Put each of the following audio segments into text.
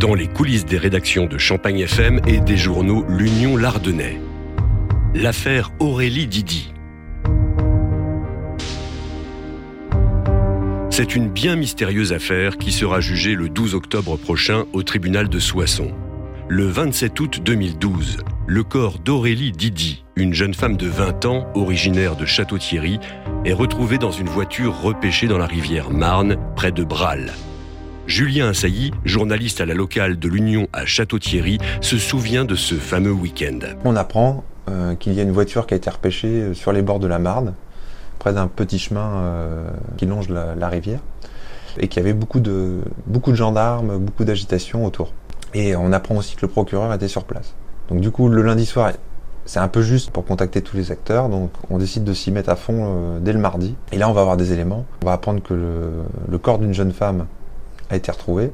Dans les coulisses des rédactions de Champagne FM et des journaux L'Union Lardonnais. L'affaire Aurélie Didi. C'est une bien mystérieuse affaire qui sera jugée le 12 octobre prochain au tribunal de Soissons. Le 27 août 2012, le corps d'Aurélie Didi, une jeune femme de 20 ans, originaire de Château-Thierry, est retrouvé dans une voiture repêchée dans la rivière Marne, près de Brâle. Julien Assailly, journaliste à la locale de l'Union à Château-Thierry, se souvient de ce fameux week-end. On apprend euh, qu'il y a une voiture qui a été repêchée euh, sur les bords de la Marne, près d'un petit chemin euh, qui longe la, rivière, et qu'il y avait beaucoup de, beaucoup de gendarmes, beaucoup d'agitation autour. Et on apprend aussi que le procureur était sur place. Donc du coup, le lundi soir, c'est un peu juste pour contacter tous les acteurs, donc on décide de s'y mettre à fond dès le mardi. Et là, on va avoir des éléments. On va apprendre que le, corps d'une jeune femme a été retrouvé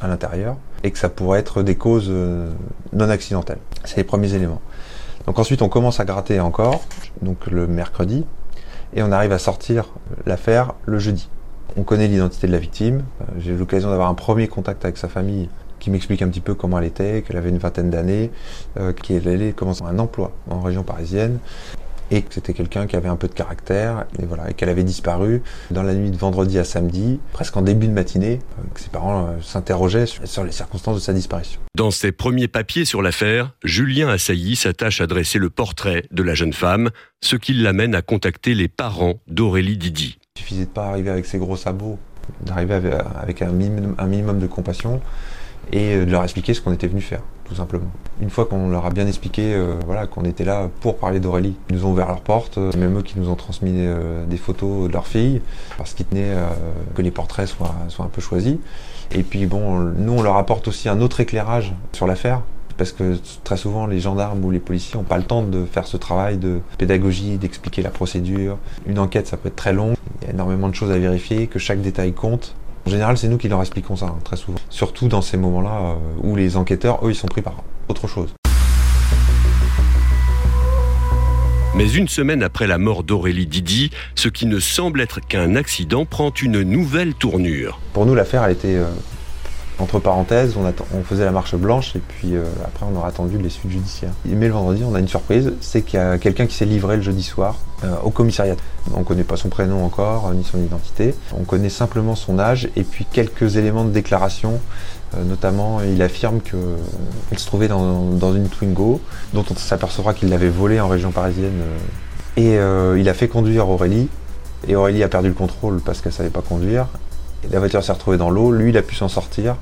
à l'intérieur et que ça pourrait être des causes euh, non accidentelles. C'est les premiers éléments. Donc ensuite, on commence à gratter encore, donc le mercredi, et on arrive à sortir l'affaire le jeudi. On connaît l'identité de la victime. Euh, j'ai l'occasion d'avoir un premier contact avec sa famille qui m'explique un petit peu comment elle était, qu'elle avait une vingtaine d'années, euh, qu'elle allait commencer un emploi en région parisienne et que c'était quelqu'un qui avait un peu de caractère et voilà et qu'elle avait disparu dans la nuit de vendredi à samedi, presque en début de matinée, euh, que ses parents s'interrogeaient sur, les circonstances de sa disparition. Dans ses premiers papiers sur l'affaire, Julien Assailly s'attache à dresser le portrait de la jeune femme, ce qui l'amène à contacter les parents d'Aurélie Didi. Il suffisait de pas arriver avec ses gros sabots, d'arriver avec un minimum, un minimum de compassion et euh, de leur expliquer ce qu'on était venu faire, tout simplement. Une fois qu'on leur a bien expliqué euh, voilà, qu'on était là pour parler d'Aurélie, ils nous ont ouvert leurs portes, c'est même eux qui nous ont transmis euh, des photos de leur fille, parce qu'ils tenaient que les portraits soient, soient un peu choisis. Et puis bon, nous on leur apporte aussi un autre éclairage sur l'affaire, parce que très souvent les gendarmes ou les policiers n'ont pas le temps de faire ce travail de pédagogie, d'expliquer la procédure. Une enquête, ça peut être très long, il y a énormément de choses à vérifier, que chaque détail compte. En général, c'est nous qui leur expliquons ça, hein, très souvent. Surtout dans ces moments-là euh, où les enquêteurs, eux, ils sont pris par autre chose. Mais une semaine après la mort d'Aurélie Didi, ce qui ne semble être qu'un accident prend une nouvelle tournure. Pour nous, l'affaire, elle était euh, entre parenthèses, on, faisait la marche blanche et puis euh, après on aurait attendu les suites judiciaires. Mais le vendredi, on a une surprise, c'est qu'il y a quelqu'un qui s'est livré le jeudi soir euh, au commissariat. On ne connaît pas son prénom encore, ni son identité. On connaît simplement son âge et puis quelques éléments de déclaration. Euh, notamment, il affirme qu'il se trouvait dans, une Twingo, dont on s'apercevra qu'il l'avait volée en région parisienne. et il a fait conduire Aurélie. Et Aurélie a perdu le contrôle parce qu'elle savait pas conduire la voiture s'est retrouvée dans l'eau, lui il a pu s'en sortir,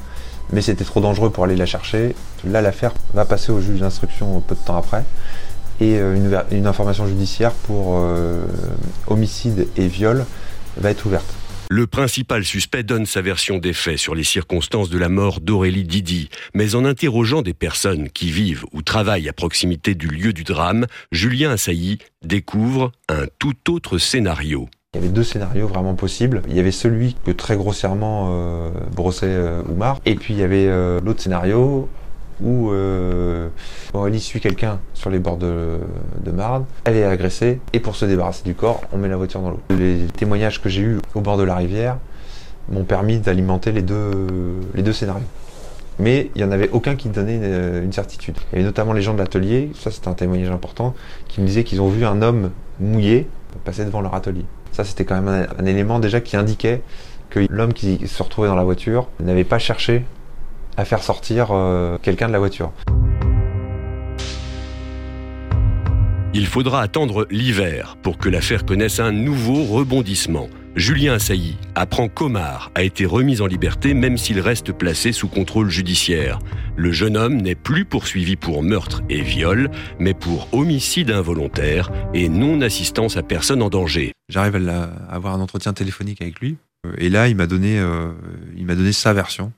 mais c'était trop dangereux pour aller la chercher. Là l'affaire va passer au juge d'instruction peu de temps après, et euh, une, information judiciaire pour euh, homicide et viol va être ouverte. Le principal suspect donne sa version des faits sur les circonstances de la mort d'Aurélie Didi, mais en interrogeant des personnes qui vivent ou travaillent à proximité du lieu du drame, Julien Assailly découvre un tout autre scénario. Il y avait deux scénarios vraiment possibles. Il y avait celui que très grossièrement euh, brossait euh, Oumar, et puis il y avait euh, l'autre scénario où Aurélie suit quelqu'un sur les bords de, Marne, elle est agressée, et pour se débarrasser du corps, on met la voiture dans l'eau. Les témoignages que j'ai eus au bord de la rivière m'ont permis d'alimenter les deux, les deux scénarios. Mais il n'y en avait aucun qui donnait une, une, certitude. Il y avait notamment les gens de l'atelier, ça c'est un témoignage important, qui me disaient qu'ils ont vu un homme mouillé passer devant leur atelier. Ça, c'était quand même un, élément déjà qui indiquait que l'homme qui se retrouvait dans la voiture n'avait pas cherché à faire sortir euh, quelqu'un de la voiture. Il faudra attendre l'hiver pour que l'affaire connaisse un nouveau rebondissement. Julien Assailly apprend qu'Omar a été remis en liberté même s'il reste placé sous contrôle judiciaire. Le jeune homme n'est plus poursuivi pour meurtre et viol, mais pour homicide involontaire et non-assistance à personne en danger. J'arrive à, avoir un entretien téléphonique avec lui, et là il m'a donné, euh, il m'a donné sa version.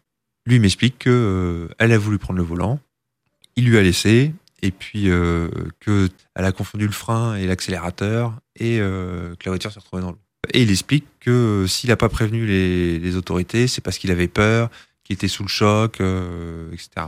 Lui m'explique que euh, elle a voulu prendre le volant, il lui a laissé, et puis euh, qu'elle a confondu le frein et l'accélérateur, et que la voiture s'est retrouvée dans l'eau. Et il explique que euh, s'il n'a pas prévenu les, autorités, c'est parce qu'il avait peur, qu'il était sous le choc, euh, etc.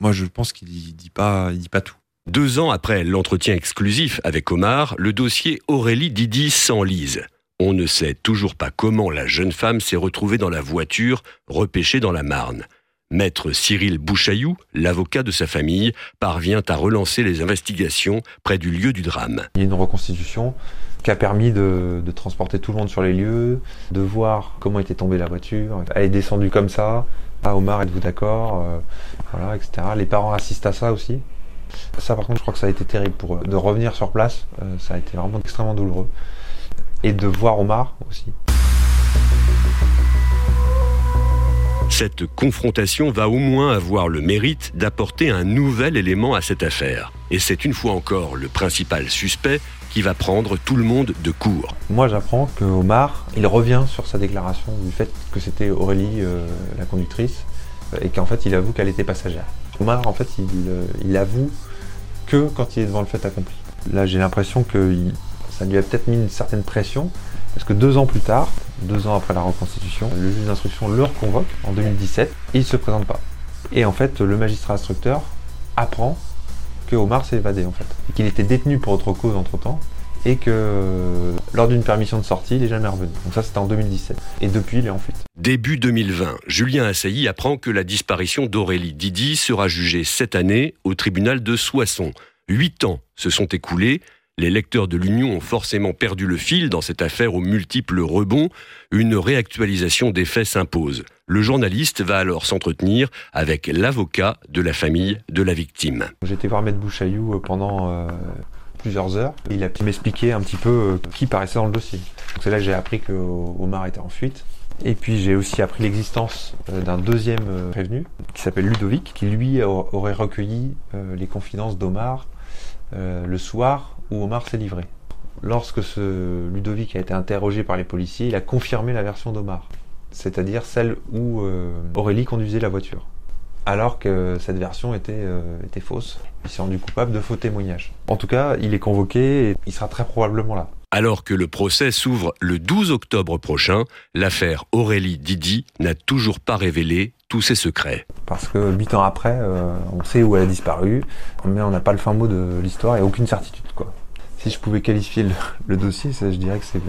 Moi, je pense qu'il dit pas, dit pas tout. Deux ans après l'entretien exclusif avec Omar, le dossier Aurélie Didi s'enlise. On ne sait toujours pas comment la jeune femme s'est retrouvée dans la voiture repêchée dans la Marne. Maître Cyril Bouchaillou, l'avocat de sa famille, parvient à relancer les investigations près du lieu du drame. Il y a une reconstitution qui a permis de, transporter tout le monde sur les lieux, de voir comment était tombée la voiture. Elle est descendue comme ça. Ah, Omar, êtes-vous d'accord euh, Voilà, etc. Les parents assistent à ça aussi. Ça, par contre, je crois que ça a été terrible pour eux. De revenir sur place, euh, ça a été vraiment extrêmement douloureux. Et de voir Omar aussi. Cette confrontation va au moins avoir le mérite d'apporter un nouvel élément à cette affaire. Et c'est une fois encore le principal suspect qui va prendre tout le monde de court. Moi j'apprends que Omar, il revient sur sa déclaration du fait que c'était Aurélie euh, la conductrice euh, et qu'en fait il avoue qu'elle était passagère. Omar en fait il, euh, il, avoue que quand il est devant le fait accompli. Là j'ai l'impression que ça lui a peut-être mis une certaine pression parce que deux ans plus tard, deux ans après la reconstitution, le juge d'instruction le reconvoque en 2017 et il ne se présente pas. Et en fait, le magistrat instructeur apprend que Omar s'est évadé en fait, et qu'il était détenu pour autre cause entre temps, et que lors d'une permission de sortie, il n'est jamais revenu. Donc ça, c'était en 2017. Et depuis, il est en fuite. Début 2020, Julien Assailly apprend que la disparition d'Aurélie Didi sera jugée cette année au tribunal de Soissons. Huit ans se sont écoulés les lecteurs de l'Union ont forcément perdu le fil dans cette affaire aux multiples rebonds. Une réactualisation des faits s'impose. Le journaliste va alors s'entretenir avec l'avocat de la famille de la victime. Été voir Maître Bouchaillou euh, pendant euh, plusieurs heures. Il a pu m'expliquer un petit peu euh, qui paraissait dans le dossier. C'est là que j'ai appris que Omar était en fuite. Et puis j'ai aussi appris l'existence d'un deuxième prévenu qui s'appelle Ludovic, qui lui aurait recueilli les confidences d'Omar le soir où Omar s'est livré. Lorsque ce Ludovic a été interrogé par les policiers, il a confirmé la version d'Omar, c'est-à-dire celle où euh, Aurélie conduisait la voiture, alors que cette version était, euh, était fausse. Il s'est rendu coupable de faux témoignages. En tout cas, il est convoqué et il sera très probablement là. Alors que le procès s'ouvre le 12 octobre prochain, l'affaire Aurélie Didi n'a toujours pas révélé tous ses secrets. Parce que huit ans après, euh, on sait où elle a disparu, mais on n'a pas le fin mot de l'histoire et aucune certitude. Quoi. Si je pouvais qualifier le, dossier, ça, je dirais que c'est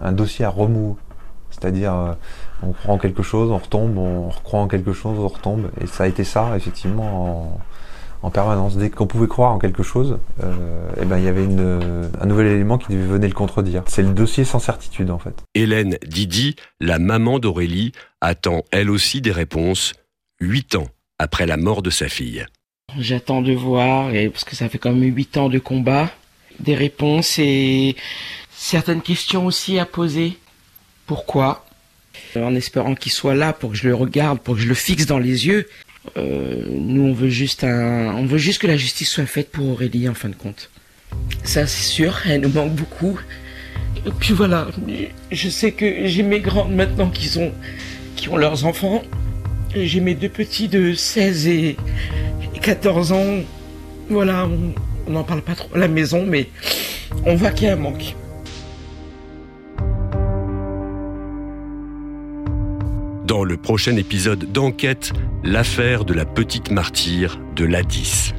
un, dossier à remous. C'est-à-dire, euh, on croit en quelque chose, on retombe, on recroit en quelque chose, on retombe. Et ça a été ça, effectivement, en, en permanence. Dès qu'on pouvait croire en quelque chose, euh, eh ben, il y avait une, un nouvel élément qui venait le contredire. C'est le dossier sans certitude, en fait. Hélène Didi, la maman d'Aurélie, attend elle aussi des réponses, huit ans après la mort de sa fille. J'attends de voir, et parce que ça fait quand même huit ans de combat, des réponses et certaines questions aussi à poser. Pourquoi En espérant qu'il soit là pour que je le regarde, pour que je le fixe dans les yeux euh, nous, on veut juste un, on veut juste que la justice soit faite pour Aurélie en fin de compte. Ça, c'est sûr, elle nous manque beaucoup. Et puis voilà, je sais que j'ai mes grandes maintenant qui qui ont leurs enfants. J'ai mes deux petits de 16 et 14 ans. Voilà, on n'en parle pas trop à la maison, mais on voit qu'il y a un manque. Dans le prochain épisode d'Enquête, l'affaire de la petite martyre de l'A10.